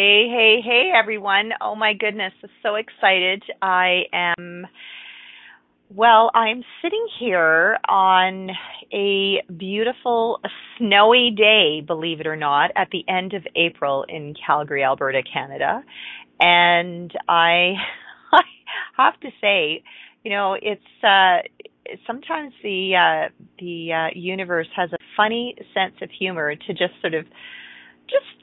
Hey, hey, hey, everyone. Oh my goodness, I'm so excited. I am, well, I'm sitting here on a beautiful snowy day, believe it or not, at the end of April in Calgary, Alberta, Canada. And I, I have to say, you know, it's, uh, sometimes the, uh, the, uh, universe has a funny sense of humor to just sort of, just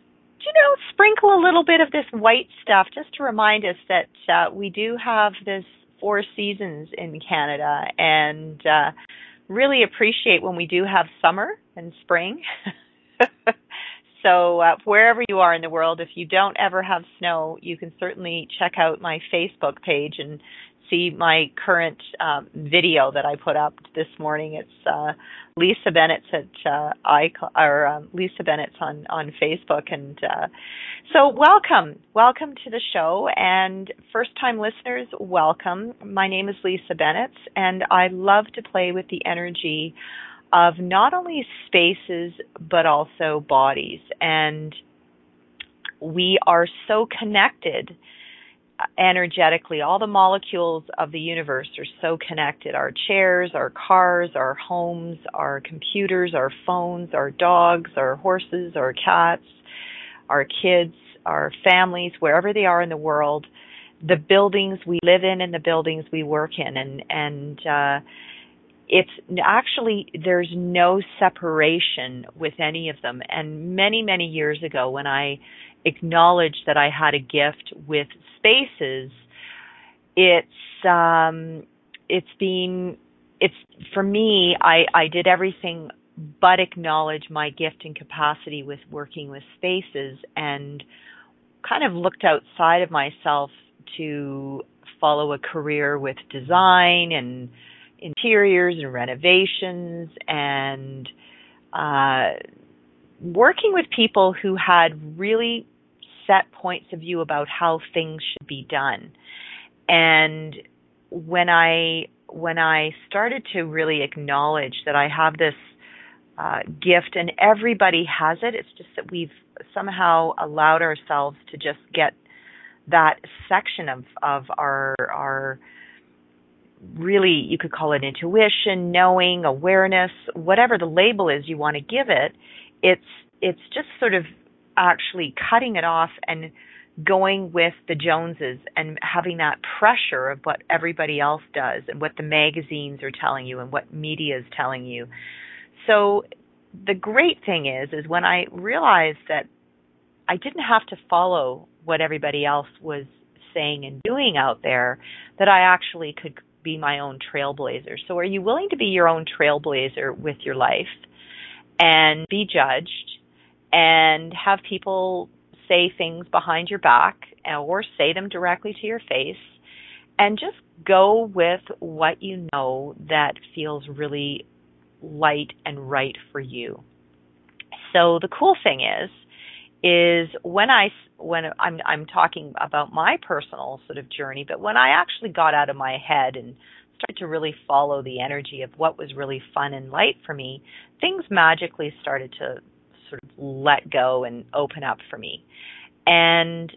you know, sprinkle a little bit of this white stuff just to remind us that uh, we do have this four seasons in Canada and uh, really appreciate when we do have summer and spring. so, uh, wherever you are in the world, if you don't ever have snow, you can certainly check out my Facebook page and see my current um, video that I put up this morning. It's uh, Lisa Bennett's at uh, I or um, Lisa Bennett's on on Facebook, and uh, so welcome, welcome to the show, and first time listeners, welcome. My name is Lisa Bennett, and I love to play with the energy of not only spaces but also bodies, and we are so connected energetically. All the molecules of the universe are so connected. Our chairs, our cars, our homes, our computers, our phones, our dogs, our horses, our cats, our kids, our families, wherever they are in the world, the buildings we live in and the buildings we work in and and uh it's actually there's no separation with any of them and many many years ago when i acknowledged that I had a gift with spaces, it's um, it's been it's for me. I I did everything but acknowledge my gift and capacity with working with spaces and kind of looked outside of myself to follow a career with design and interiors and renovations and uh, working with people who had really set points of view about how things should be done. And when I when I started to really acknowledge that I have this uh, gift and everybody has it, it's just that we've somehow allowed ourselves to just get that section of of our our really you could call it intuition, knowing, awareness, whatever the label is you want to give it. It's it's just sort of actually cutting it off and going with the Joneses and having that pressure of what everybody else does and what the magazines are telling you and what media is telling you. So the great thing is is when I realized that I didn't have to follow what everybody else was saying and doing out there that I actually could be my own trailblazer. So are you willing to be your own trailblazer with your life and be judged and have people say things behind your back or say them directly to your face and just go with what you know that feels really light and right for you. So the cool thing is is when I when I'm I'm talking about my personal sort of journey, but when I actually got out of my head and started to really follow the energy of what was really fun and light for me, things magically started to sort of let go and open up for me. And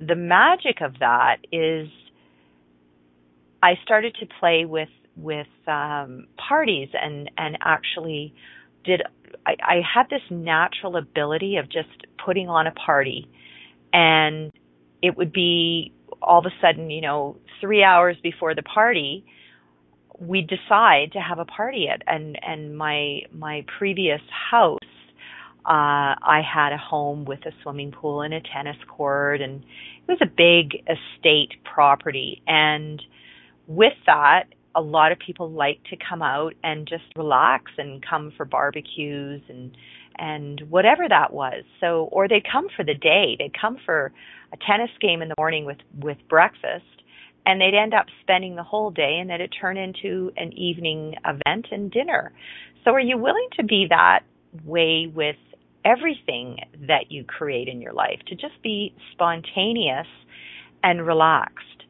the magic of that is I started to play with with um, parties and and actually did I, I had this natural ability of just putting on a party and it would be all of a sudden you know three hours before the party we decide to have a party at and and my my previous house uh, I had a home with a swimming pool and a tennis court, and it was a big estate property. And with that, a lot of people like to come out and just relax and come for barbecues and and whatever that was. So, or they'd come for the day. They'd come for a tennis game in the morning with with breakfast, and they'd end up spending the whole day, and then it turn into an evening event and dinner. So, are you willing to be that way with everything that you create in your life? To just be spontaneous and relaxed.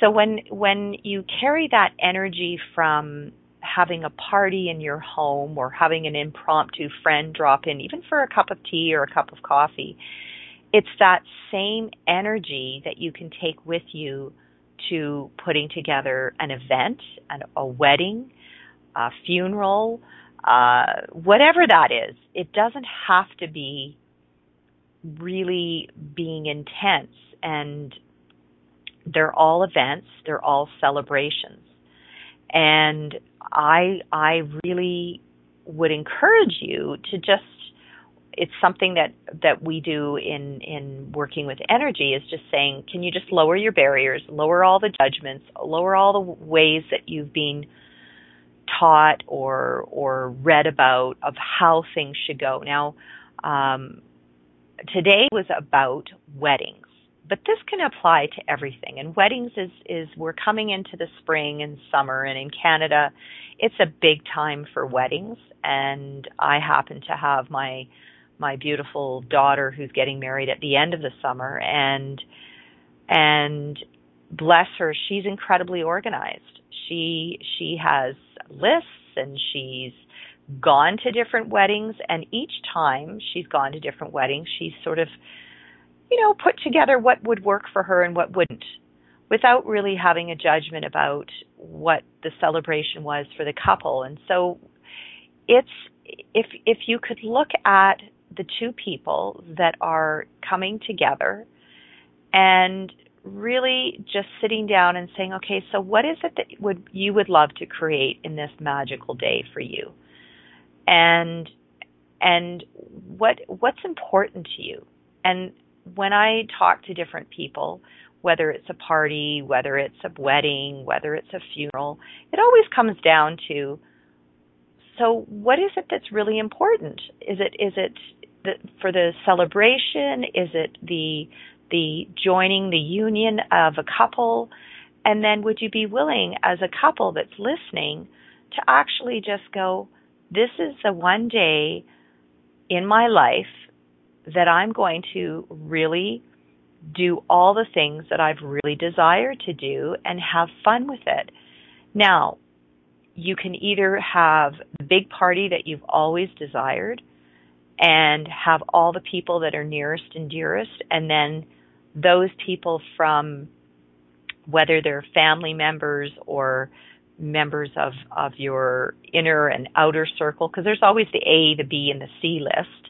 So when when you carry that energy from having a party in your home or having an impromptu friend drop in, even for a cup of tea or a cup of coffee, it's that same energy that you can take with you to putting together an event, an, a wedding, a funeral, uh, whatever that is. It doesn't have to be really being intense and they're all events, they're all celebrations. And I I really would encourage you to just it's something that that we do in in working with energy is just saying can you just lower your barriers lower all the judgments lower all the ways that you've been taught or or read about of how things should go now um, today was about weddings but this can apply to everything. And weddings is is we're coming into the spring and summer, and in Canada, it's a big time for weddings. And I happen to have my my beautiful daughter who's getting married at the end of the summer, and and bless her, she's incredibly organized. She she has lists and she's gone to different weddings and each time she's gone to different weddings she's sort of you know, put together what would work for her and what wouldn't without really having a judgment about what the celebration was for the couple. And so it's if if you could look at the two people that are coming together and really just sitting down and saying, okay, so what is it that would you would love to create in this magical day for you? And and what what's important to you? And when I talk to different people, whether it's a party, whether it's a wedding, whether it's a funeral, it always comes down to so what is it that's really important? Is it is it the, for the celebration? Is it the the joining the union of a couple? And then would you be willing as a couple that's listening to actually just go, this is the one day in my life that I'm going to really do all the things that I've really desired to do and have fun with it. Now, you can either have the big party that you've always desired and have all the people that are nearest and dearest, and then those people from whether they're family members or members of, of your inner and outer circle, because there's always the A, the B, and the C list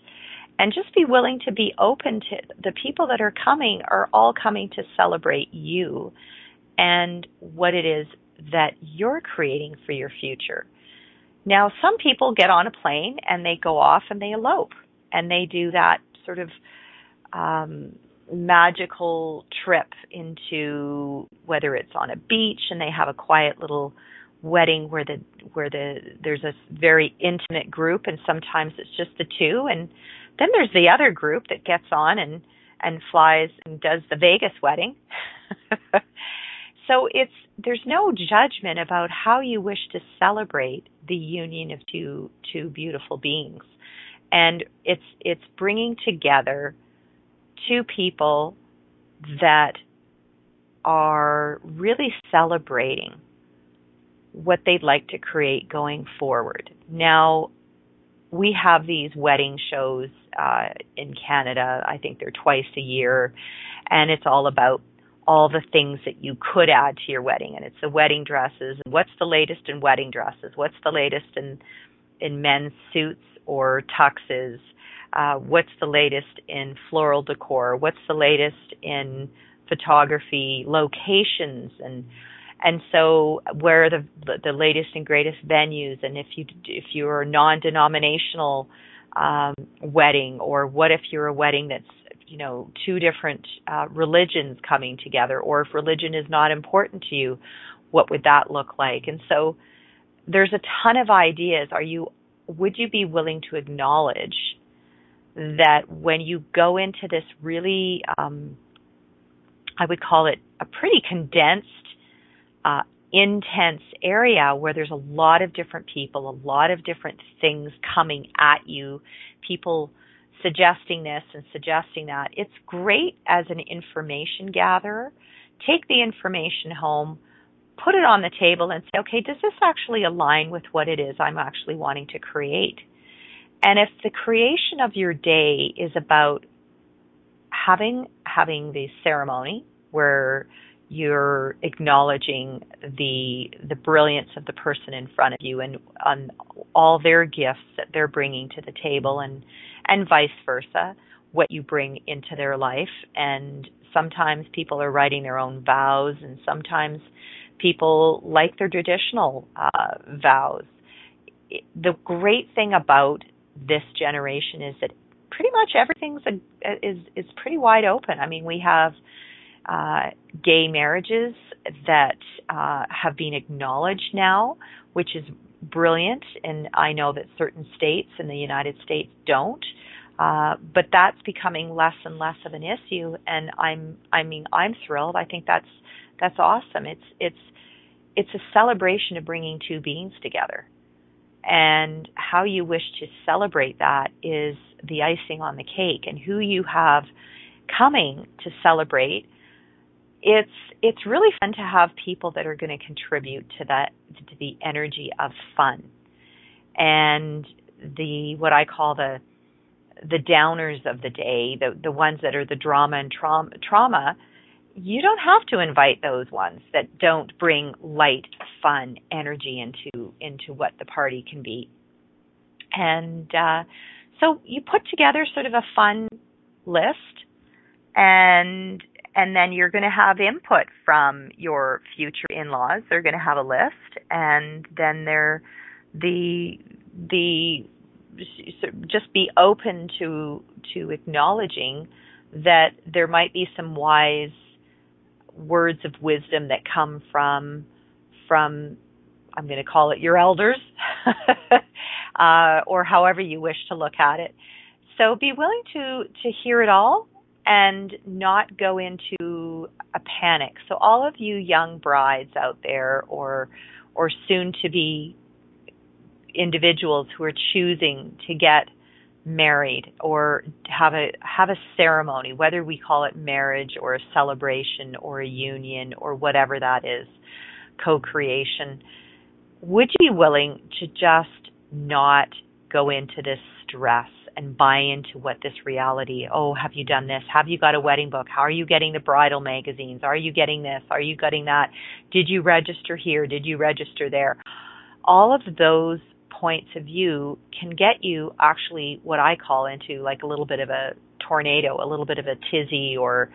and just be willing to be open to the people that are coming are all coming to celebrate you and what it is that you're creating for your future. Now, some people get on a plane and they go off and they elope and they do that sort of um, magical trip into whether it's on a beach and they have a quiet little wedding where the where the there's a very intimate group and sometimes it's just the two and then there's the other group that gets on and and flies and does the Vegas wedding. so it's there's no judgment about how you wish to celebrate the union of two two beautiful beings. And it's it's bringing together two people that are really celebrating what they'd like to create going forward. Now, we have these wedding shows uh, in Canada. I think they're twice a year, and it's all about all the things that you could add to your wedding. And it's the wedding dresses. and What's the latest in wedding dresses? What's the latest in in men's suits or tuxes? Uh, what's the latest in floral decor? What's the latest in photography, locations, and and so where are the the latest and greatest venues? And if you if you're a non-denominational um, wedding, or what if you're a wedding that's you know two different uh, religions coming together, or if religion is not important to you, what would that look like? And so there's a ton of ideas. Are you would you be willing to acknowledge that when you go into this really, um, I would call it a pretty condensed, uh, intense area where there's a lot of different people, a lot of different things coming at you, people suggesting this and suggesting that. It's great as an information gatherer. Take the information home, put it on the table and say, okay, does this actually align with what it is I'm actually wanting to create? And if the creation of your day is about having having the ceremony where you're acknowledging the the brilliance of the person in front of you and on all their gifts that they're bringing to the table and and vice versa what you bring into their life. And sometimes people are writing their own vows and sometimes people like their traditional uh, vows. The great thing about this generation is that pretty much everything's a, is is pretty wide open. I mean we have uh, gay marriages that uh, have been acknowledged now, which is brilliant. And I know that certain states in the United States don't. Uh, but that's becoming less and less of an issue, and I'm, I mean, I'm thrilled. I think that's that's awesome. It's it's it's a celebration of bringing two beings together, and how you wish to celebrate that is the icing on the cake, and who you have coming to celebrate it's it's really fun to have people that are going to contribute to that to the energy of fun and the what I call the the downers of the day, the the ones that are the drama and trauma, trauma you don't have to invite those ones that don't bring light, fun, energy into into what the party can be. And uh, so you put together sort of a fun list and and then you're going to have input from your future in-laws. They're going to have a list, and then they're the the just be open to to acknowledging that there might be some wise words of wisdom that come from from I'm going to call it your elders, uh, or however you wish to look at it. So be willing to to hear it all and not go into a panic. So all of you young brides out there or or soon to be individuals who are choosing to get married or have a have a ceremony whether we call it marriage or a celebration or a union or whatever that is co-creation would you be willing to just not go into this stress and buy into what this reality oh have you done this? Have you got a wedding book? How are you getting the bridal magazines? Are you getting this? Are you getting that? Did you register here? Did you register there? All of those points of view can get you actually what I call into like a little bit of a tornado, a little bit of a tizzy or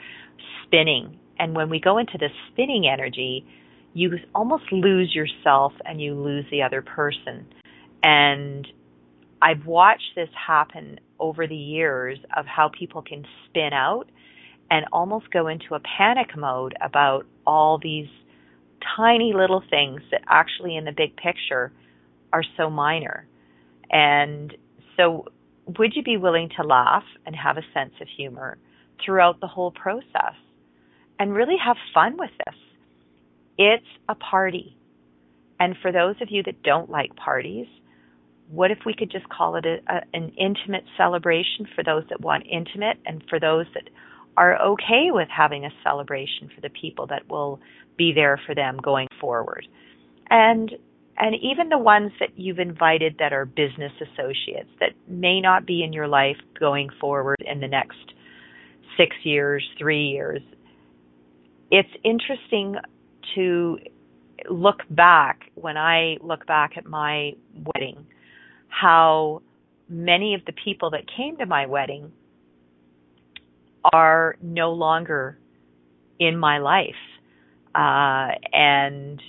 spinning. And when we go into the spinning energy, you almost lose yourself and you lose the other person. And I've watched this happen over the years of how people can spin out and almost go into a panic mode about all these tiny little things that actually in the big picture are so minor. And so would you be willing to laugh and have a sense of humor throughout the whole process and really have fun with this? It's a party. And for those of you that don't like parties, what if we could just call it a, a, an intimate celebration for those that want intimate and for those that are okay with having a celebration for the people that will be there for them going forward. And and even the ones that you've invited that are business associates that may not be in your life going forward in the next 6 years, 3 years. It's interesting to look back when I look back at my wedding how many of the people that came to my wedding are no longer in my life. Uh, and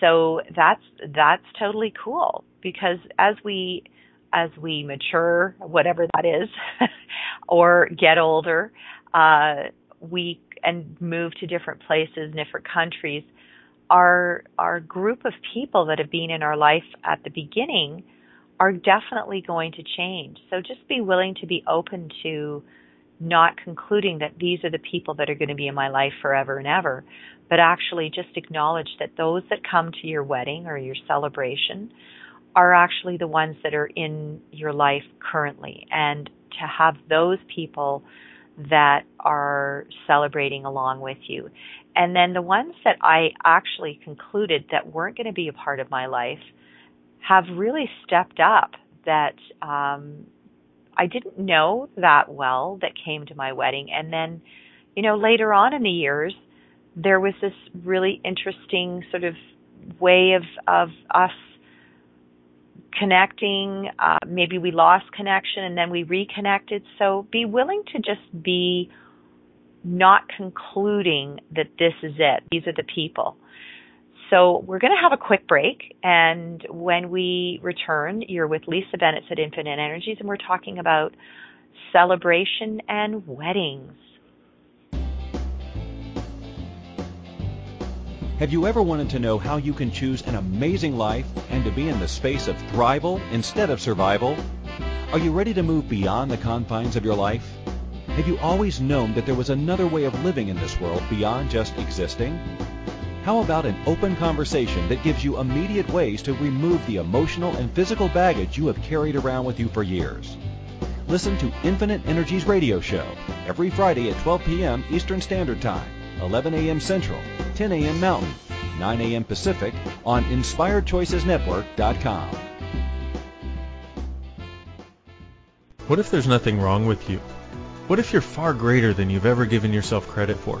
so that's that's totally cool because as we as we mature, whatever that is, or get older, uh, we and move to different places, different countries, our our group of people that have been in our life at the beginning are definitely going to change. So just be willing to be open to not concluding that these are the people that are going to be in my life forever and ever, but actually just acknowledge that those that come to your wedding or your celebration are actually the ones that are in your life currently and to have those people that are celebrating along with you. And then the ones that I actually concluded that weren't going to be a part of my life have really stepped up that um I didn't know that well that came to my wedding and then you know later on in the years there was this really interesting sort of way of of us connecting. Uh, maybe we lost connection and then we reconnected. So be willing to just be not concluding that this is it. These are the people. So we're going to have a quick break. And when we return, you're with Lisa Bennett at Infinite Energies, and we're talking about celebration and weddings. Have you ever wanted to know how you can choose an amazing life and to be in the space of thrival instead of survival? Are you ready to move beyond the confines of your life? Have you always known that there was another way of living in this world beyond just existing? How about an open conversation that gives you immediate ways to remove the emotional and physical baggage you have carried around with you for years? Listen to Infinite Energies Radio Show every Friday at 12 p.m. Eastern Standard Time 11 a.m. Central, 10 a.m. Mountain, 9 a.m. Pacific on InspiredChoicesNetwork.com. What if there's nothing wrong with you? What if you're far greater than you've ever given yourself credit for?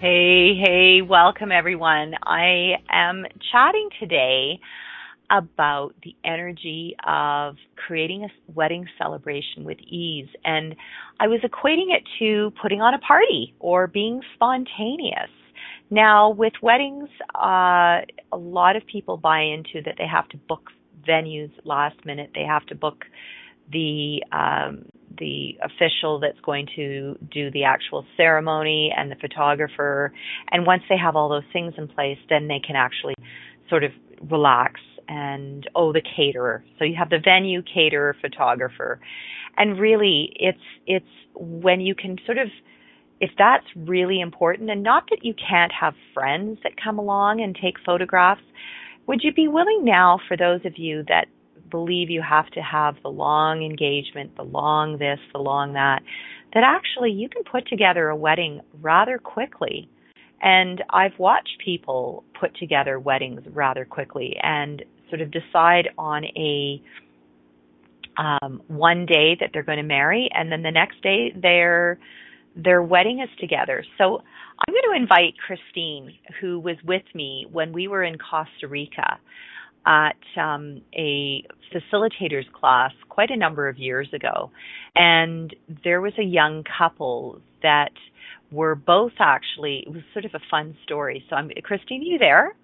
Hey, hey, welcome everyone. I am chatting today about the energy of creating a wedding celebration with ease. And I was equating it to putting on a party or being spontaneous. Now, with weddings, uh, a lot of people buy into that they have to book venues last minute. They have to book the um, the official that's going to do the actual ceremony and the photographer. And once they have all those things in place, then they can actually sort of relax and oh the caterer so you have the venue caterer photographer and really it's it's when you can sort of if that's really important and not that you can't have friends that come along and take photographs would you be willing now for those of you that believe you have to have the long engagement the long this the long that that actually you can put together a wedding rather quickly and I've watched people put together weddings rather quickly and sort of decide on a um, one day that they're going to marry, and then the next day their their wedding is together. So I'm going to invite Christine, who was with me when we were in Costa Rica at um, a facilitators class quite a number of years ago, and there was a young couple that were both actually. It was sort of a fun story. So I'm Christine. Are you there?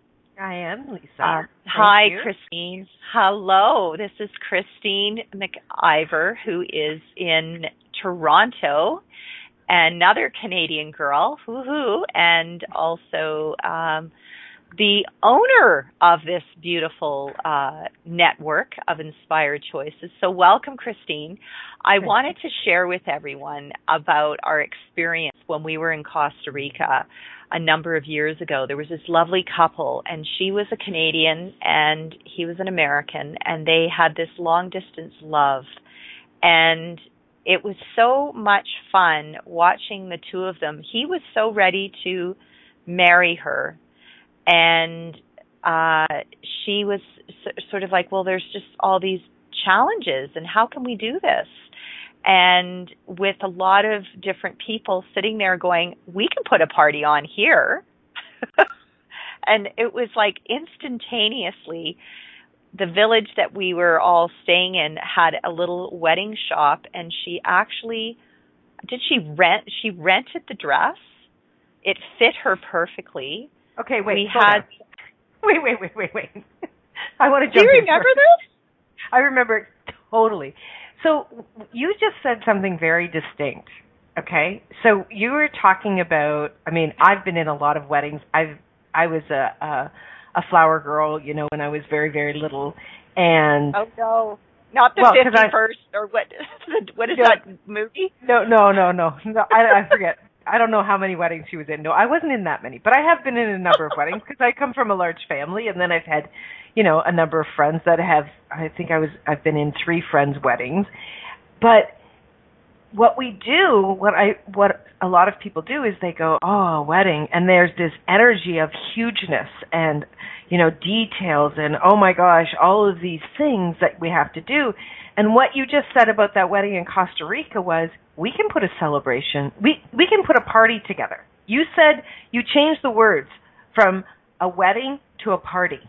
I am Lisa. Uh, hi, you. Christine. Hello, this is Christine McIver, who is in Toronto, another Canadian girl, hoo and also um, the owner of this beautiful uh, network of inspired choices. So, welcome, Christine. I wanted to share with everyone about our experience when we were in Costa Rica a number of years ago. There was this lovely couple, and she was a Canadian and he was an American, and they had this long distance love. And it was so much fun watching the two of them. He was so ready to marry her and uh she was sort of like well there's just all these challenges and how can we do this? And with a lot of different people sitting there going we can put a party on here. And it was like instantaneously the village that we were all staying in had a little wedding shop and she actually did she rent she rented the dress. It fit her perfectly Okay, wait. We had. Wait, wait, wait, wait, wait. I want to jump. Do you remember this? I remember it totally. So you just said something very distinct. Okay, so you were talking about. I mean, I've been in a lot of weddings. I've I was a a, a flower girl, you know, when I was very very little, and oh no, not the well, fifty first or what? what is that movie? No, no, no, no, no. I, I forget. I don't know how many weddings she was in. No, I wasn't in that many, but I have been in a number of weddings because I come from a large family, and then I've had, you know, a number of friends that have. I think I was. I've been in three friends' weddings, but what we do, what I, what a lot of people do is they go, oh, wedding, and there's this energy of hugeness and, you know, details and oh my gosh, all of these things that we have to do. And what you just said about that wedding in Costa Rica was we can put a celebration. We we can put a party together. You said you changed the words from a wedding to a party.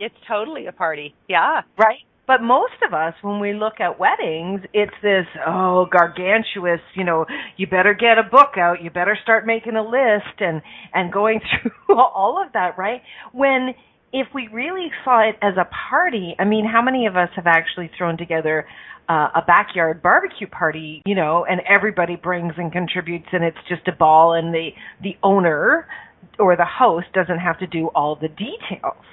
It's totally a party. Yeah. Right? But most of us, when we look at weddings, it's this, oh, gargantuous, you know, you better get a book out, you better start making a list and, and going through all of that, right? When if we really saw it as a party, I mean, how many of us have actually thrown together uh, a backyard barbecue party, you know, and everybody brings and contributes and it's just a ball and the the owner or the host doesn't have to do all the details.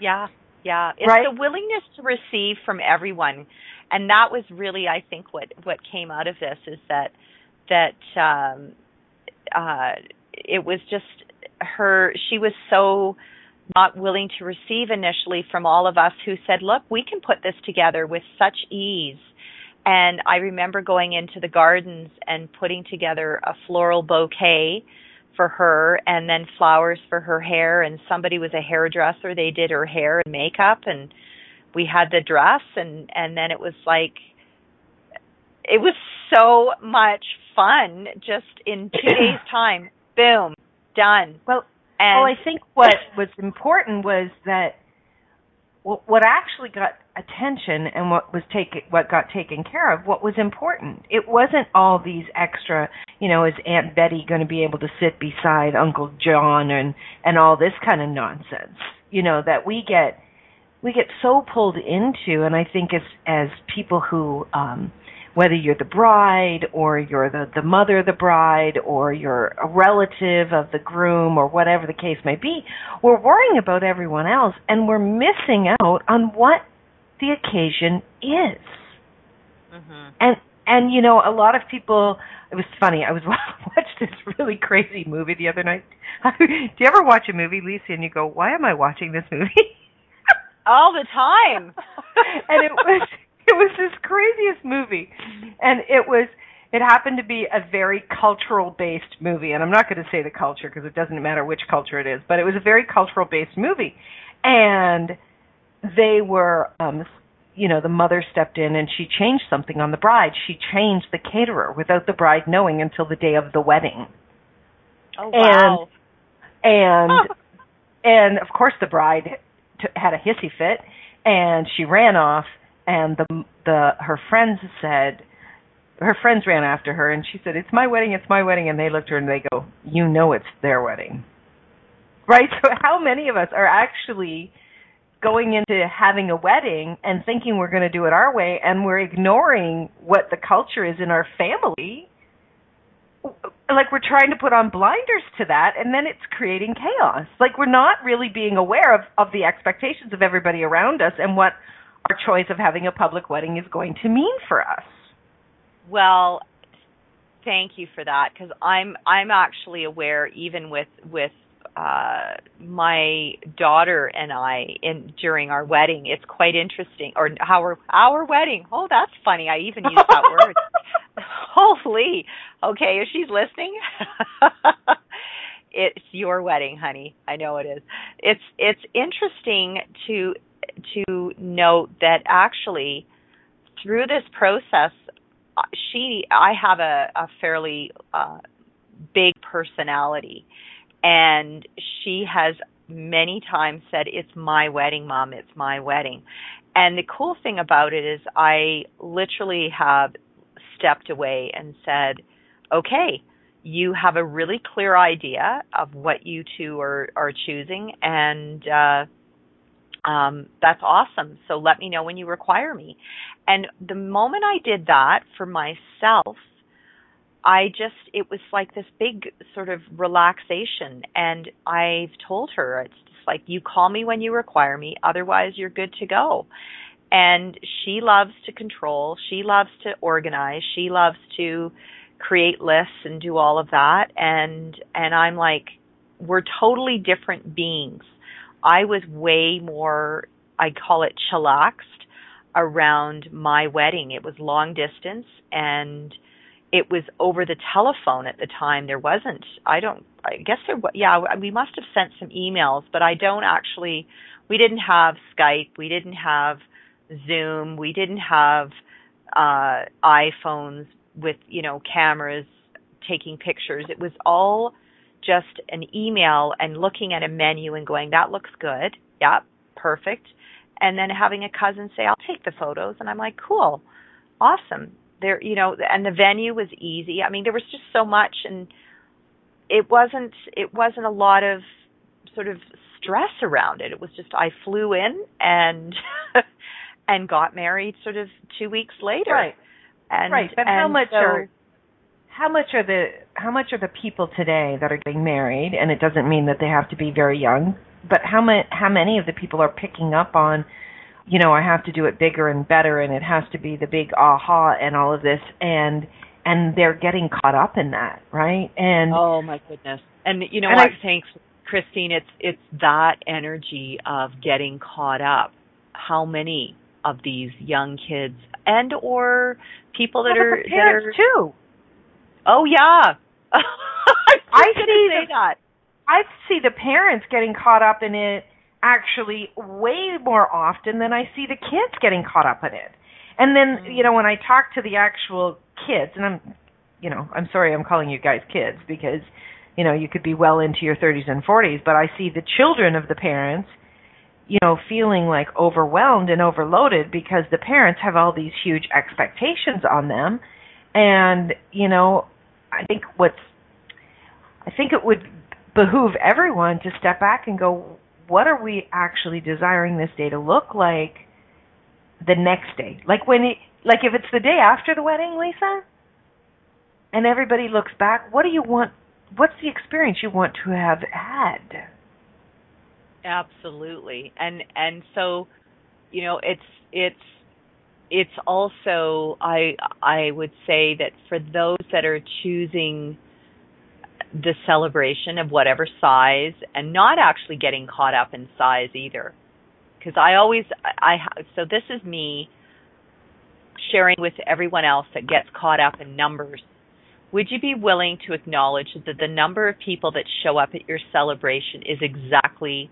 Yeah. Yeah, it's right? the willingness to receive from everyone. And that was really I think what what came out of this is that that um uh it was just her she was so not willing to receive initially from all of us who said, look, we can put this together with such ease. And I remember going into the gardens and putting together a floral bouquet for her and then flowers for her hair. And somebody was a hairdresser they did her hair and makeup and we had the dress. And and then it was like it was so much fun just in 2 days time. Boom done. Well and well, I think what was important was that what actually got attention and what was taken, what got taken care of, what was important. It wasn't all these extra, you know, is Aunt Betty going to be able to sit beside Uncle John and and all this kind of nonsense, you know, that we get we get so pulled into, and I think as as people who um whether you're the bride or you're the, the mother of the bride or you're a relative of the groom or whatever the case may be, we're worrying about everyone else and we're missing out on what the occasion is. Mm-hmm. And and you know, a lot of people. It was funny. I was watched this really crazy movie the other night. Do you ever watch a movie, Lisa, and you go, "Why am I watching this movie?" All the time. and it was it was this craziest movie, and it was it happened to be a very cultural based movie. And i'm not going to say the culture because it doesn't matter which culture it is but it was a very cultural based movie. And they were um you know the mother stepped in and she changed something on the bride. She changed the caterer without the bride knowing until the day of the wedding. Oh wow. and and and of course the bride t- had a hissy fit and she ran off and the the her friends said her friends ran after her and she said it's my wedding it's my wedding and they looked at her and they go you know it's their wedding. Right? So how many of us are actually going into having a wedding and thinking we're going to do it our way and we're ignoring what the culture is in our family? Like we're trying to put on blinders to that and then it's creating chaos. Like we're not really being aware of of the expectations of everybody around us and what our choice of having a public wedding is going to mean for us. Well thank you for that because i'm i'm actually aware even with with uh my daughter and I in during our wedding it's quite interesting or our our wedding. Oh that's funny. I even used that word. Holy. Okay if she's listening it's your wedding honey. I know it is. It's it's interesting to to note that actually through this process uh, she I have a a fairly uh big personality and she has many times said, It's my wedding, mom, it's my wedding. And the cool thing about it is, I literally have stepped away and said, Okay, you have a really clear idea of what you two are, are choosing, and uh, um, that's awesome. So let me know when you require me. And the moment I did that for myself, I just it was like this big sort of relaxation and I've told her it's just like you call me when you require me otherwise you're good to go. And she loves to control, she loves to organize, she loves to create lists and do all of that and and I'm like we're totally different beings. I was way more I call it chillaxed around my wedding. It was long distance and it was over the telephone at the time. There wasn't. I don't. I guess there. was, Yeah, we must have sent some emails, but I don't actually. We didn't have Skype. We didn't have Zoom. We didn't have uh, iPhones with you know cameras taking pictures. It was all just an email and looking at a menu and going, "That looks good. Yeah, perfect." And then having a cousin say, "I'll take the photos," and I'm like, "Cool, awesome." there you know and the venue was easy. I mean there was just so much and it wasn't it wasn't a lot of sort of stress around it. It was just i flew in and and got married sort of two weeks later. Right. And right. But and how much so, are how much are the how much are the people today that are getting married and it doesn't mean that they have to be very young but how many how many of the people are picking up on you know, I have to do it bigger and better and it has to be the big aha and all of this and and they're getting caught up in that, right? And Oh my goodness. And you know and what, I- thanks Christine, it's it's that energy of getting caught up. How many of these young kids and or people that Well, are that are too. Oh yeah. I I see say the- that. I see the parents getting caught up in it actually way more often than I see the kids getting caught up in it. And then, Mm. you know, when I talk to the actual kids, and I'm, you know, I'm sorry I'm calling you guys kids because, you know, you could be well into your 30s and 40s, but I see the children of the parents, you know, feeling like overwhelmed and overloaded because the parents have all these huge expectations on them. And, you know, I think what's, I think it would behoove everyone to step back and go, what are we actually desiring this day to look like the next day? Like when it, like if it's the day after the wedding, Lisa, and everybody looks back, what do you want? What's the experience you want to have had? Absolutely. And and so, you know, it's it's it's also I I would say that for those that are choosing the celebration of whatever size and not actually getting caught up in size either. Cuz I always I ha- so this is me sharing with everyone else that gets caught up in numbers. Would you be willing to acknowledge that the number of people that show up at your celebration is exactly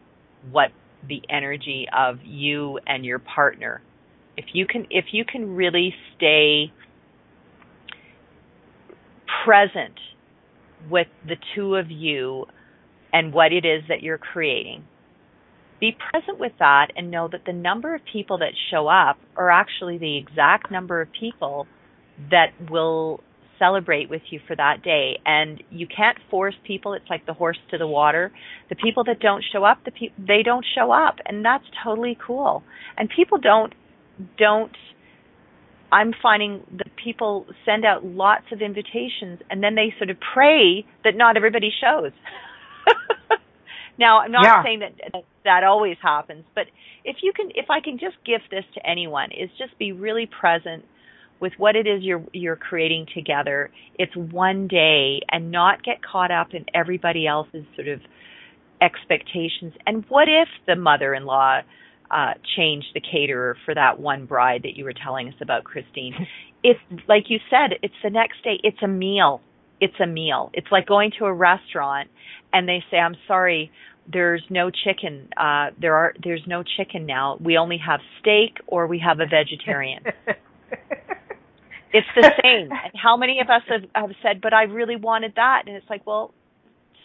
what the energy of you and your partner if you can if you can really stay present with the two of you and what it is that you're creating be present with that and know that the number of people that show up are actually the exact number of people that will celebrate with you for that day. And you can't force people it's like the horse to the water. The people that don't show up the pe- they don't show up and that's totally cool. And people don't don't I'm finding that people send out lots of invitations and then they sort of pray that not everybody shows. now, I'm not Yeah. saying that that always happens, but if you can if I can just give this to anyone is just be really present with what it is you're you're creating together. It's one day and not get caught up in everybody else's sort of expectations. And what if the mother-in-law uh, changed the caterer for that one bride that you were telling us about, Christine? It's like you said, it's the next day. It's a meal. It's a meal. It's like going to a restaurant and they say, "I'm sorry, there's no chicken. Uh, there are there's no chicken now. We only have steak or we have a vegetarian." It's the same. And how many of us have, have said, but I really wanted that? And it's like, well,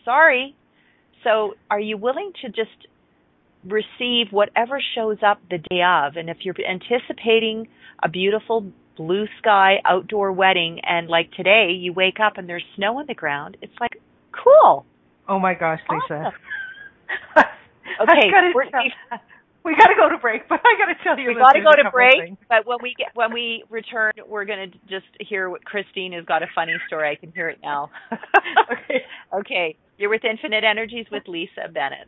sorry. So are you willing to just receive whatever shows up the day of? And if you're anticipating a beautiful blue sky outdoor wedding and like today you wake up and there's snow on the ground, it's like, cool. Oh my gosh, Lisa. Awesome. Okay, gotta we're- tell- we got to go to break, but I got to tell you. we got to go to break, things. but when we get when we return, we're going to just hear what Christine has got a funny story. I can hear it now. Okay. Okay, you're with Infinite Energies with Lisa Bennett.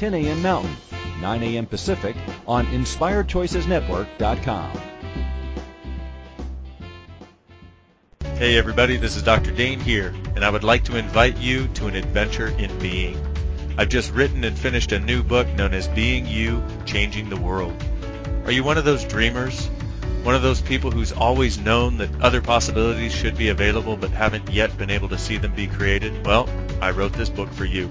10 a.m. Mountain, 9 a.m. Pacific on InspiredChoicesNetwork.com. Hey everybody, this is Dr. Dane Heer, and I would like to invite you to an adventure in being. I've just written and finished a new book known as Being You, Changing the World. Are you one of those dreamers? One of those people who's always known that other possibilities should be available but haven't yet been able to see them be created? Well, I wrote this book for you.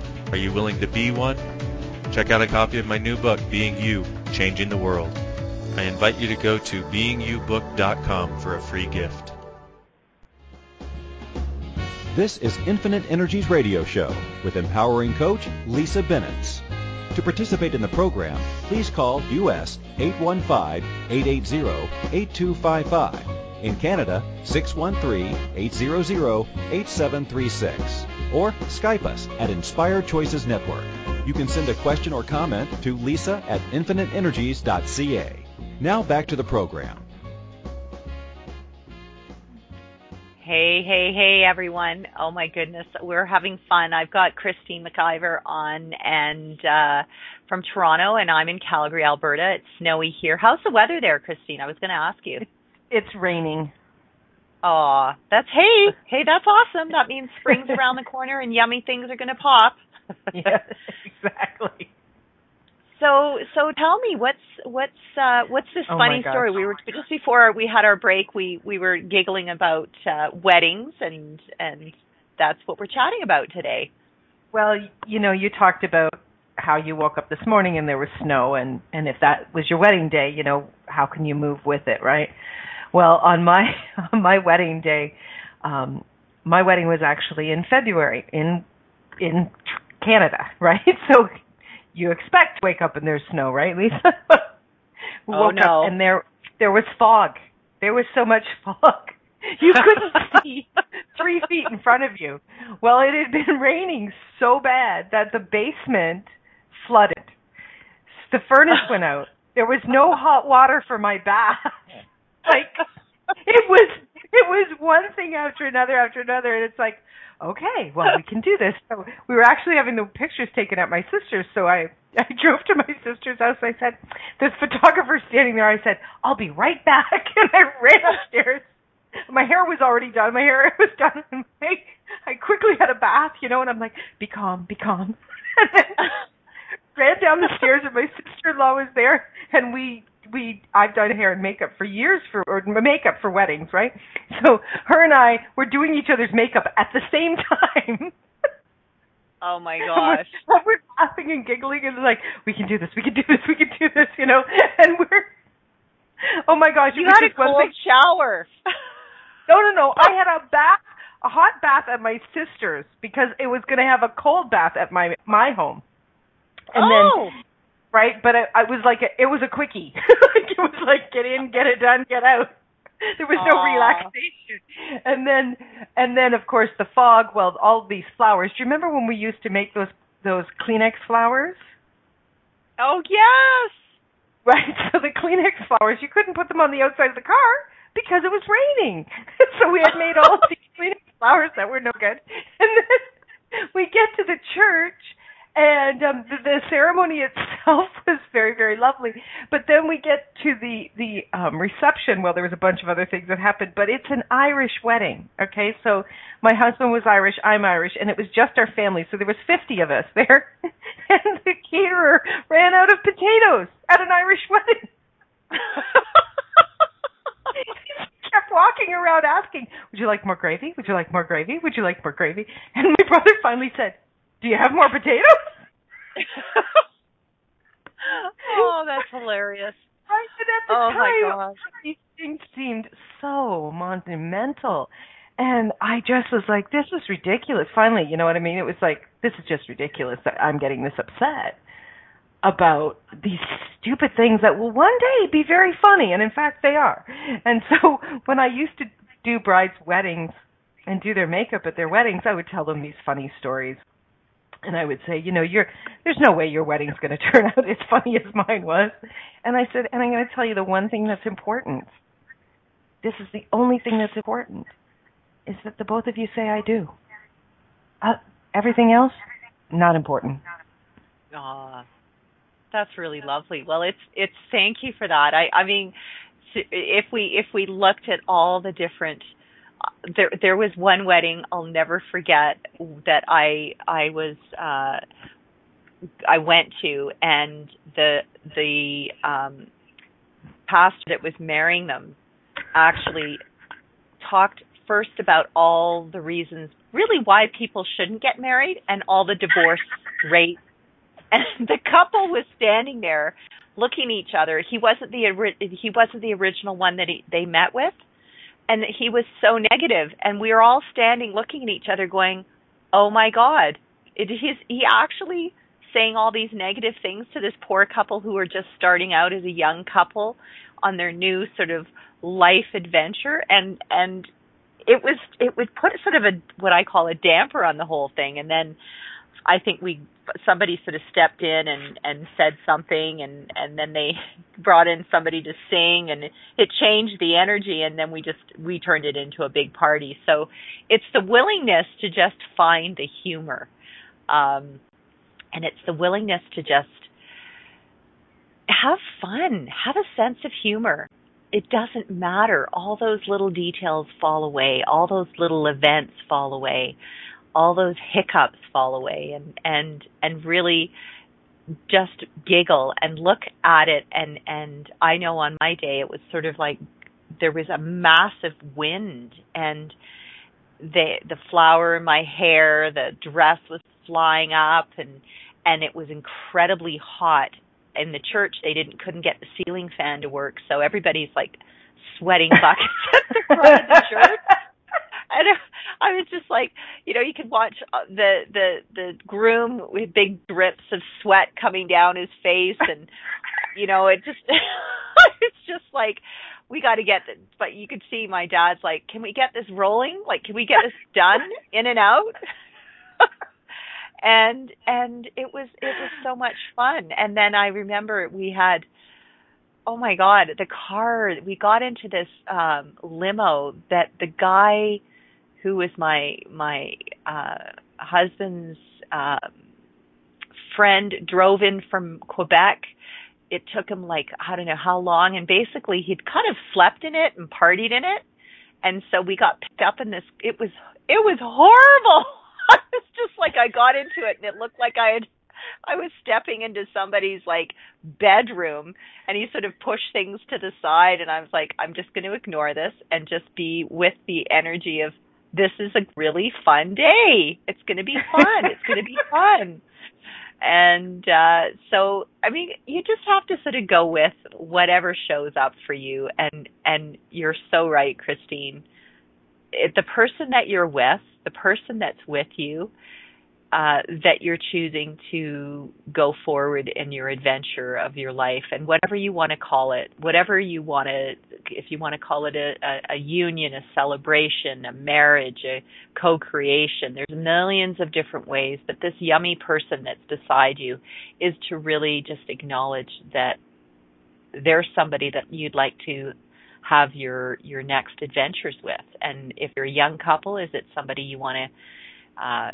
Are you willing to be one? Check out a copy of my new book, Being You, Changing the World. I invite you to go to beingyoubook.com for a free gift. This is Infinite Energies radio show with empowering coach Lisa Bennett. To participate in the program, please call US 815-880-8255. In Canada, 613-800-8736. Or Skype us at Inspired Choices Network. You can send a question or comment to lisa at infiniteenergies.ca. Now back to the program. Hey, hey, hey, everyone. Oh, my goodness. We're having fun. I've got Christine McIver on and uh, from Toronto, and I'm in Calgary, Alberta. It's snowy here. How's the weather there, Christine? I was going to ask you. It's raining. Aw, that's hey, hey, that's awesome. That means spring's around the corner and yummy things are going to pop. yes, exactly. So, so tell me, what's what's uh, what's this Oh funny story? We were just before we had our break. We we were giggling about uh, weddings, and and that's what we're chatting about today. Well, you know, you talked about how you woke up this morning and there was snow, and and if that was your wedding day, you know, how can you move with it, right? Well, on my on my wedding day, um, my wedding was actually in February in in Canada, right? So you expect to wake up and there's snow, right, Lisa? We Oh, woke no. up and there there was fog. There was so much fog. You couldn't see three feet in front of you. Well, it had been raining so bad that the basement flooded. The furnace went out. There was no hot water for my bath. Like it was it was one thing after another after another, and it's like, okay, well, we can do this. So we were actually having the pictures taken at my sister's, so I I drove to my sister's house. I said, "There's photographer standing there." I said, "I'll be right back," and I ran upstairs. My hair was already done. My hair was done, and my, I quickly had a bath, you know. And I'm like, "Be calm, be calm." And ran down the stairs, and my sister-in-law was there, and we we I've done hair and makeup for years for or makeup for weddings, right? So her and I were doing each other's makeup at the same time. Oh my gosh. we're, we're laughing and giggling and like, we can do this, we can do this, we can do this, you know. And we're Oh my gosh, you had a cold thing. shower. no, no, no. I had a bath a hot bath at my sister's because it was going to have a cold bath at my my home. And oh. then right? But it, it was like a, it was a quickie. it was like get in, get it done, get out. There was no Aww. relaxation. And then and then of course the fog, well all these flowers. Do you remember when we used to make those those Kleenex flowers? Oh yes. Right. So the Kleenex flowers, you couldn't put them on the outside of the car because it was raining. so we had made all these Kleenex flowers that were no good. And then we get to the church and um the, the ceremony itself was very very lovely. But then we get to the the um reception. Well there was a bunch of other things that happened but it's an irish wedding okay? So my husband was irish i'm irish and it was just our family. So there was 50 of us there and the caterer ran out of potatoes at an irish wedding. Kept walking around asking would you like more gravy? Would you like more gravy? Would you like more gravy? And my brother finally said do you have more potatoes? Oh, that's hilarious. Right, and at the oh time, these things seemed so monumental. And I just was like, this is ridiculous. Finally, you know what I mean? It was like, this is just ridiculous that I'm getting this upset about these stupid things that will one day be very funny. And in fact, they are. And so when I used to do brides' weddings and do their makeup at their weddings, I would tell them these funny stories and I would say, you know, you're there's no way your wedding's going to turn out as funny as mine was. And I said, and I'm going to tell you the one thing that's important. This is the only thing that's important is that the both of you say I do. Uh, everything else not important. Ah, that's really lovely. Well, it's it's thank you for that. I I mean, if we if we looked at all the different there there was one wedding I'll never forget that I I was uh I went to and the the um pastor that was marrying them actually talked first about all the reasons really why people shouldn't get married and all the divorce rate and the couple was standing there looking at each other. He wasn't the he wasn't the original one that he, they met with and he was so negative. And we were all standing looking at each other going oh my god. It, he's he actually saying all these negative things to this poor couple who are just starting out as a young couple on their new sort of life adventure. And and it was it would put sort of a what I call a damper on the whole thing. And then I think we somebody sort of stepped in and and said something and and then they brought in somebody to sing and it, changed the energy and then we just we turned it into a big party. So it's the willingness to just find the humor um and it's the willingness to just have fun have a sense of humor. It doesn't matter. All those little details fall away. All those little events fall away all those hiccups fall away and and and really just giggle and look at it. And and I know on my day it was sort of like there was a massive wind and the the flower in my hair the dress was flying up and and it was incredibly hot. In the church they didn't couldn't get the ceiling fan to work. So everybody's like sweating buckets at the front of the church and I was just like, you know, you could watch uh, the the the groom with big drips of sweat coming down his face, and you know, it just it's just like we got to get this. But you could see my dad's like, can we get this rolling? Like, can we get this done in and out? and and it was it was so much fun. And then I remember we had oh my god, the car. We got into this um limo that the guy who was my my uh husband's uh, friend drove in from Quebec. It took him like I don't know how long, and basically he'd kind of slept in it and partied in it, and so we got picked up in this. It was it was horrible. it's just like I got into it, and it looked like I had I was stepping into somebody's like bedroom and he sort of pushed things to the side and I was like I'm just going to ignore this and just be with the energy of this is a really fun day. It's going to be fun. it's going to be fun. And uh so I mean you just have to sort of go with whatever shows up for you and and you're so right Christine. It, the person that you're with, the person that's with you, uh, that you're choosing to go forward in your adventure of your life and whatever you want to call it, whatever you want to, if you want to call it a, a, union, a celebration, a marriage, a co-creation, there's millions of different ways, but this yummy person that's beside you is to really just acknowledge that there's somebody that you'd like to have your your next adventures with. And if you're a young couple is it somebody you want to uh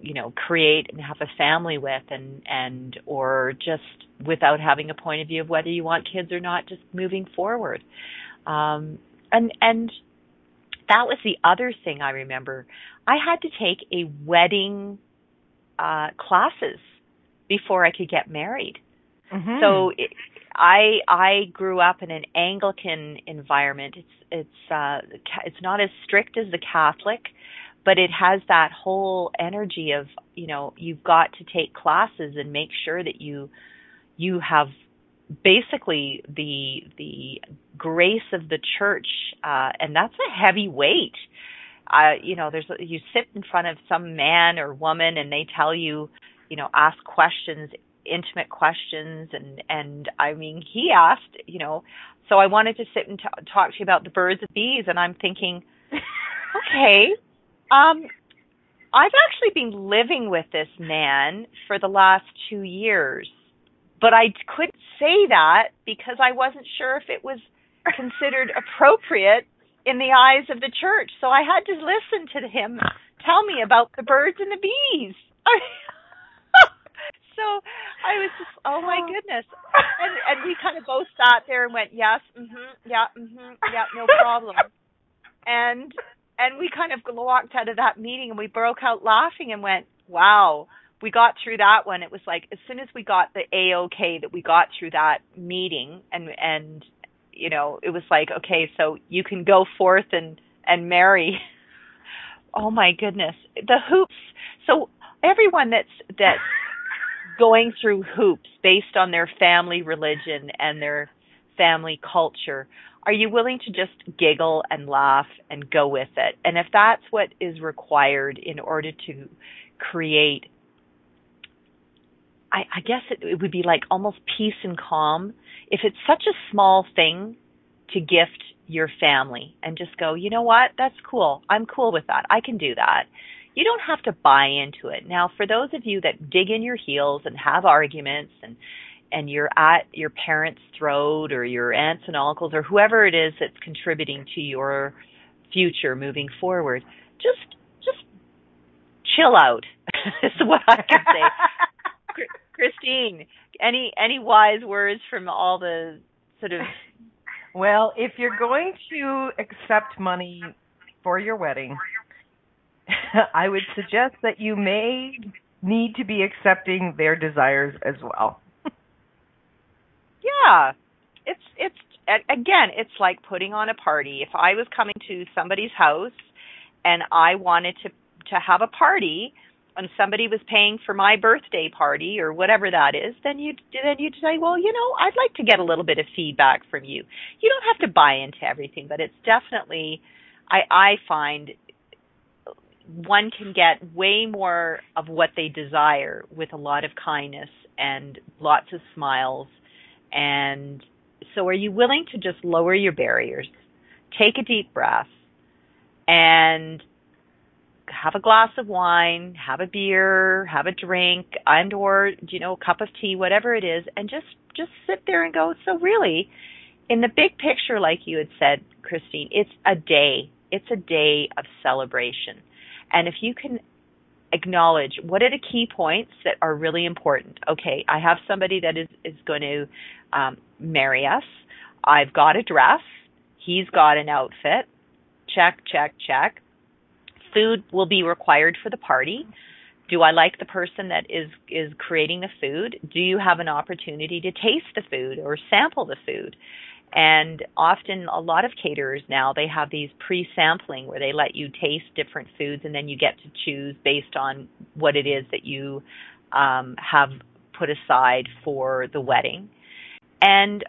you know create and have a family with and and or just without having a point of view of whether you want kids or not just moving forward. Um and and that was the other thing i remember. I had to take a wedding uh classes before i could get married. Mm-hmm. so it, i i grew up in an anglican environment. It's it's uh it's not as strict as the catholic but it has that whole energy of you know you've got to take classes and make sure that you you have basically the the grace of the church uh and that's a heavy weight. Uh you know there's you sit in front of some man or woman and they tell you you know ask questions intimate questions and and I mean he asked you know so I wanted to sit and t- talk to you about the birds and bees and I'm thinking okay um, I've actually been living with this man for the last two years, but I couldn't say that because I wasn't sure if it was considered appropriate in the eyes of the church. So I had to listen to him tell me about the birds and the bees. so I was just, oh my goodness, and and we kind of both sat there and went, yes, mm-hmm, yeah, mm-hmm, yeah, no problem, and and we kind of walked out of that meeting and we broke out laughing and went, wow, we got through that one. It was like as soon as we got the A-OK that we got through that meeting and, and, you know, it was like, okay, so you can go forth and, and marry. oh my goodness. The hoops. So everyone that's, that's going through hoops based on their family religion and their family culture are you willing to just giggle and laugh and go with it? And if that's what is required in order to create, I, I guess it, it would be like almost peace and calm. If it's such a small thing to gift your family and just go, you know what, that's cool. I'm cool with that. I can do that. You don't have to buy into it. Now, for those of you that dig in your heels and have arguments and and you're at your parents' throat or your aunts and uncles or whoever it is that's contributing to your future moving forward, just just chill out. is what I can say. Christine, any any wise words from all the sort of Well, if you're going to accept money for your wedding, I would suggest that you may need to be accepting their desires as well. Yeah. It's it's again, it's like putting on a party. If I was coming to somebody's house and I wanted to to have a party and somebody was paying for my birthday party or whatever that is, then you'd then you'd say, well, you know, I'd like to get a little bit of feedback from you. You don't have to buy into everything, but it's definitely I I find one can get way more of what they desire with a lot of kindness and lots of smiles and so, are you willing to just lower your barriers, take a deep breath, and have a glass of wine, have a beer, have a drink, and or you know, a cup of tea, whatever it is, and just just sit there and go. So really, in the big picture, like you had said, Christine, it's a day. It's a day of celebration, and if you can acknowledge what are the key points that are really important. Okay, I have somebody that is is going to um, marry us. I've got a dress. He's got an outfit. Check, check, check. Food will be required for the party. Do I like the person that is is creating the food? Do you have an opportunity to taste the food or sample the food? And often, a lot of caterers now they have these pre-sampling where they let you taste different foods, and then you get to choose based on what it is that you um, have put aside for the wedding. And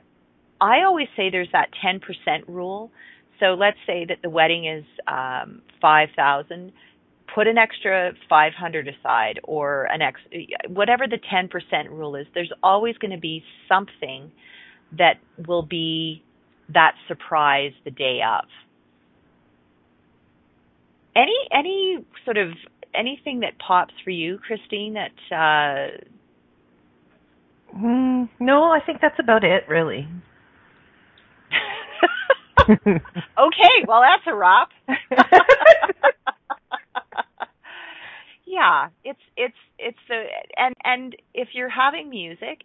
I always say there's that 10% rule. So let's say that the wedding is um, 5,000 put an extra 500 aside or an ex whatever the 10% rule is there's always going to be something that will be that surprise the day of any any sort of anything that pops for you christine that uh mm, no i think that's about it really okay, well that's a wrap. yeah, it's it's it's the and and if you're having music,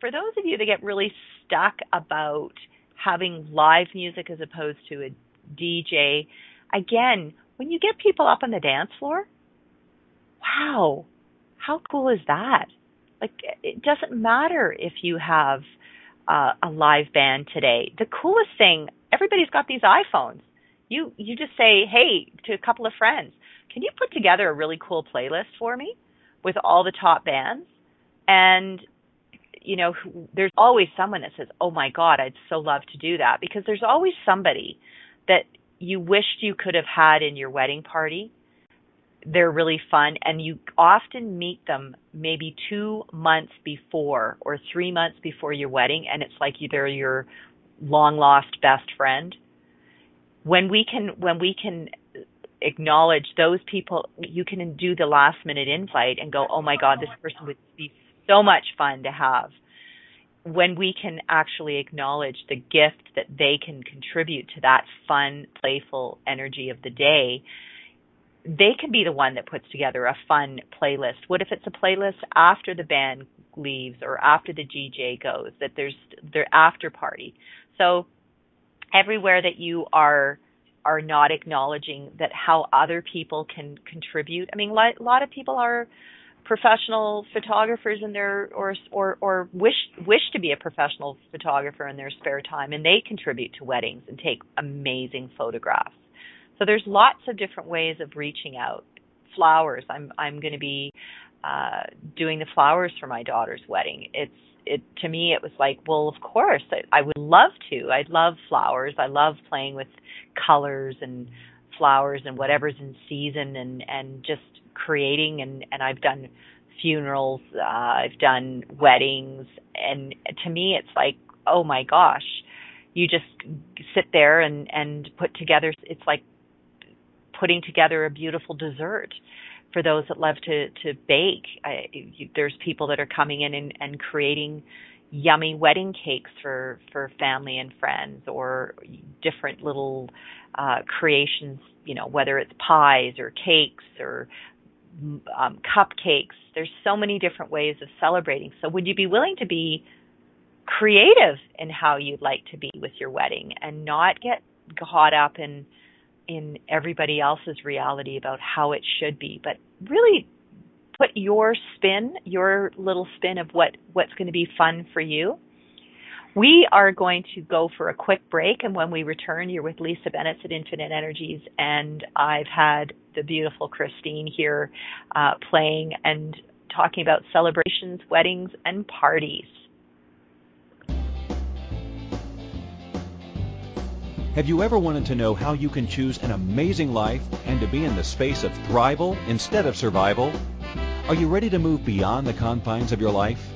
for those of you that get really stuck about having live music as opposed to a DJ, again, when you get people up on the dance floor, wow, how cool is that? Like it doesn't matter if you have uh, a live band today. The coolest thing everybody's got these iPhones. You you just say, "Hey," to a couple of friends, "Can you put together a really cool playlist for me with all the top bands?" And you know, there's always someone that says, "Oh my god, I'd so love to do that." Because there's always somebody that you wished you could have had in your wedding party. They're really fun and you often meet them maybe 2 months before or 3 months before your wedding and it's like they're your long lost best friend when we can when we can acknowledge those people you can do the last minute invite and go oh my god this person would be so much fun to have when we can actually acknowledge the gift that they can contribute to that fun playful energy of the day they can be the one that puts together a fun playlist what if it's a playlist after the band leaves or after the DJ goes that there's their after party so everywhere that you are are not acknowledging that how other people can contribute. I mean, a lot of people are professional photographers in their or or or wish wish to be a professional photographer in their spare time and they contribute to weddings and take amazing photographs. So there's lots of different ways of reaching out. Flowers. I'm I'm going to be uh doing the flowers for my daughter's wedding. It's it to me it was like well of course I, I would love to i love flowers i love playing with colors and flowers and whatever's in season and and just creating and and i've done funerals uh, i've done weddings and to me it's like oh my gosh you just sit there and and put together it's like putting together a beautiful dessert for those that love to to bake. I, there's people that are coming in and, and creating yummy wedding cakes for for family and friends, or different little uh, creations. You know, whether it's pies or cakes or um, cupcakes. There's so many different ways of celebrating. So, would you be willing to be creative in how you'd like to be with your wedding and not get caught up in in everybody else's reality about how it should be, but really put your spin, your little spin of what what's going to be fun for you. We are going to go for a quick break, and when we return, you're with Lisa Bennett at Infinite Energies, and I've had the beautiful Christine here uh, playing and talking about celebrations, weddings, and parties. Have you ever wanted to know how you can choose an amazing life and to be in the space of thrival instead of survival? Are you ready to move beyond the confines of your life?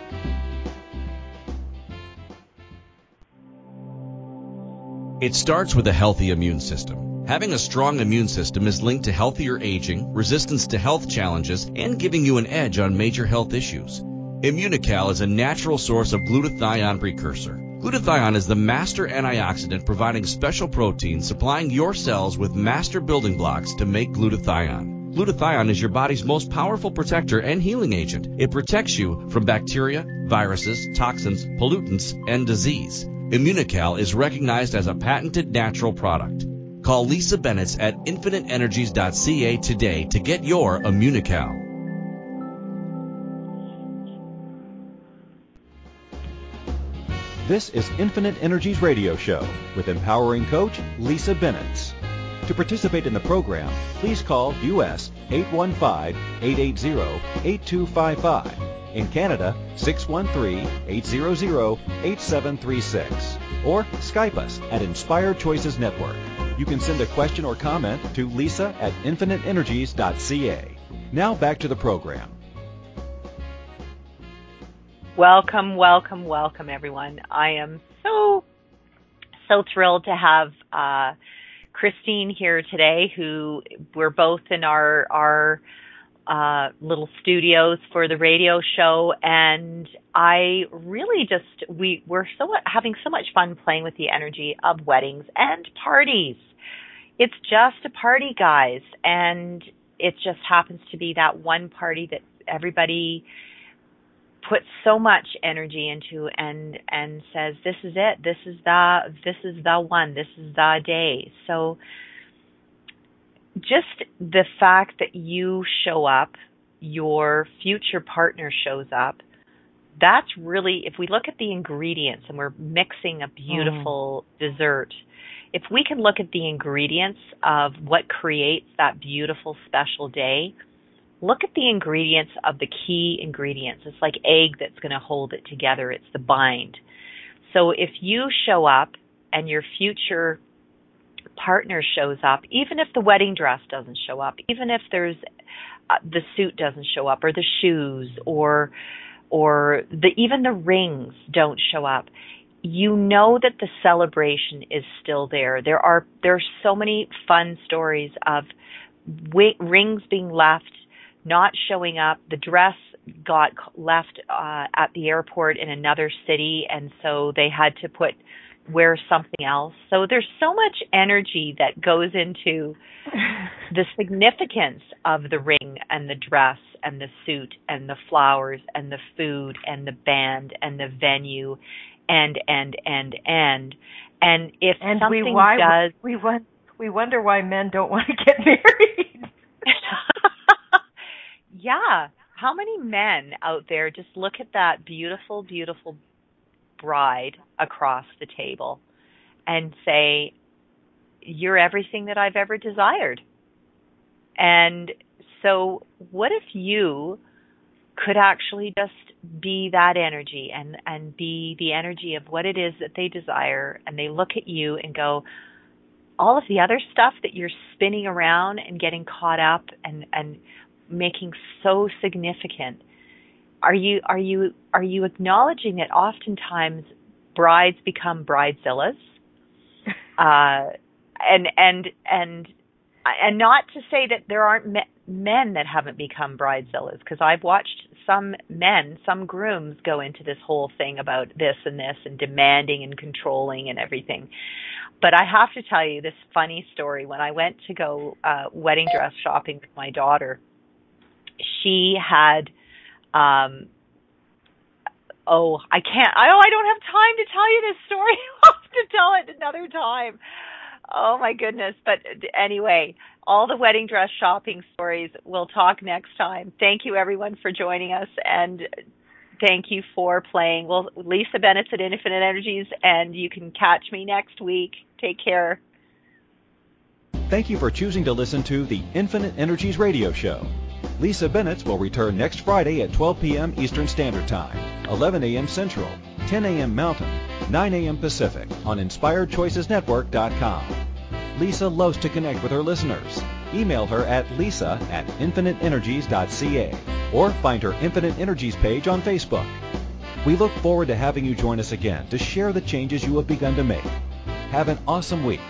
It starts with a healthy immune system. Having a strong immune system is linked to healthier aging, resistance to health challenges, and giving you an edge on major health issues. Immunocal is a natural source of glutathione precursor. Glutathione is the master antioxidant providing special proteins supplying your cells with master building blocks to make glutathione. Glutathione is your body's most powerful protector and healing agent. It protects you from bacteria, viruses, toxins, pollutants, and disease. Immunocal is recognized as a patented natural product. Call Lisa Bennett at infiniteenergies.ca today to get your Immunocal. This is Infinite Energies Radio Show with empowering coach Lisa Bennett. To participate in the program, please call US 815-880-8255. In Canada, 613-800-8736. Or Skype us at Inspired Choices Network. You can send a question or comment to lisa at infiniteenergies.ca. Now back to the program. Welcome, welcome, welcome, everyone. I am so, so thrilled to have uh, Christine here today, who we're both in our our uh, little studios for the radio show, and I really just we we're so having so much fun playing with the energy of weddings and parties. It's just a party, guys, and it just happens to be that one party that everybody puts so much energy into and and says this is it. This is the this is the one. This is the day. So just the fact that you show up your future partner shows up that's really if we look at the ingredients and we're mixing a beautiful mm. dessert if we can look at the ingredients of what creates that beautiful special day look at the ingredients of the key ingredients. It's like egg that's going to hold it together. It's the bind. So if you show up and your future partner shows up, even if the wedding dress doesn't show up, even if there's uh, the suit doesn't show up or the shoes or or the even the rings don't show up, you know that the celebration is still there. There are there are so many fun stories of wi- rings being left not showing up. The dress got left uh, at the airport in another city, and so they had to put wear something else. So there's so much energy that goes into the significance of the ring and the dress and the suit and the flowers and the food and the band and the venue and and and and and if and something we, why, does we want we wonder why men don't want to get married yeah. How many men out there just look at that beautiful, beautiful bride across the table and say, You're everything that I've ever desired? And so, what if you could actually just be that energy and and be the energy of what it is that they desire and they look at you and go all of the other stuff that you're spinning around and getting caught up and and making so significant are you are you are you acknowledging that oftentimes brides become bridezillas uh and and and and not to say that there aren't men that haven't become bridezillas because I've watched some men, some grooms go into this whole thing about this and this and demanding and controlling and everything. But I have to tell you this funny story. When I went to go uh, wedding dress shopping with my daughter, she had um oh i can't oh i don't have time to tell you this story. I'll have to tell it another time. Oh my goodness. But anyway all the wedding dress shopping stories we'll talk next time. Thank you everyone for joining us. And thank you for playing. Well lisa bennett's at infinite energies and you can catch me next week. Take care. Thank you for choosing to listen to the infinite energies radio show Lisa Bennett will return next Friday at 12 p.m. Eastern Standard Time, 11 a.m. Central, 10 a.m. Mountain, 9 a.m. Pacific on InspiredChoicesNetwork.com. Lisa loves to connect with her listeners. Email her at lisa at infiniteenergies.ca or find her Infinite Energies page on Facebook. We look forward to having you join us again to share the changes you have begun to make. Have an awesome week.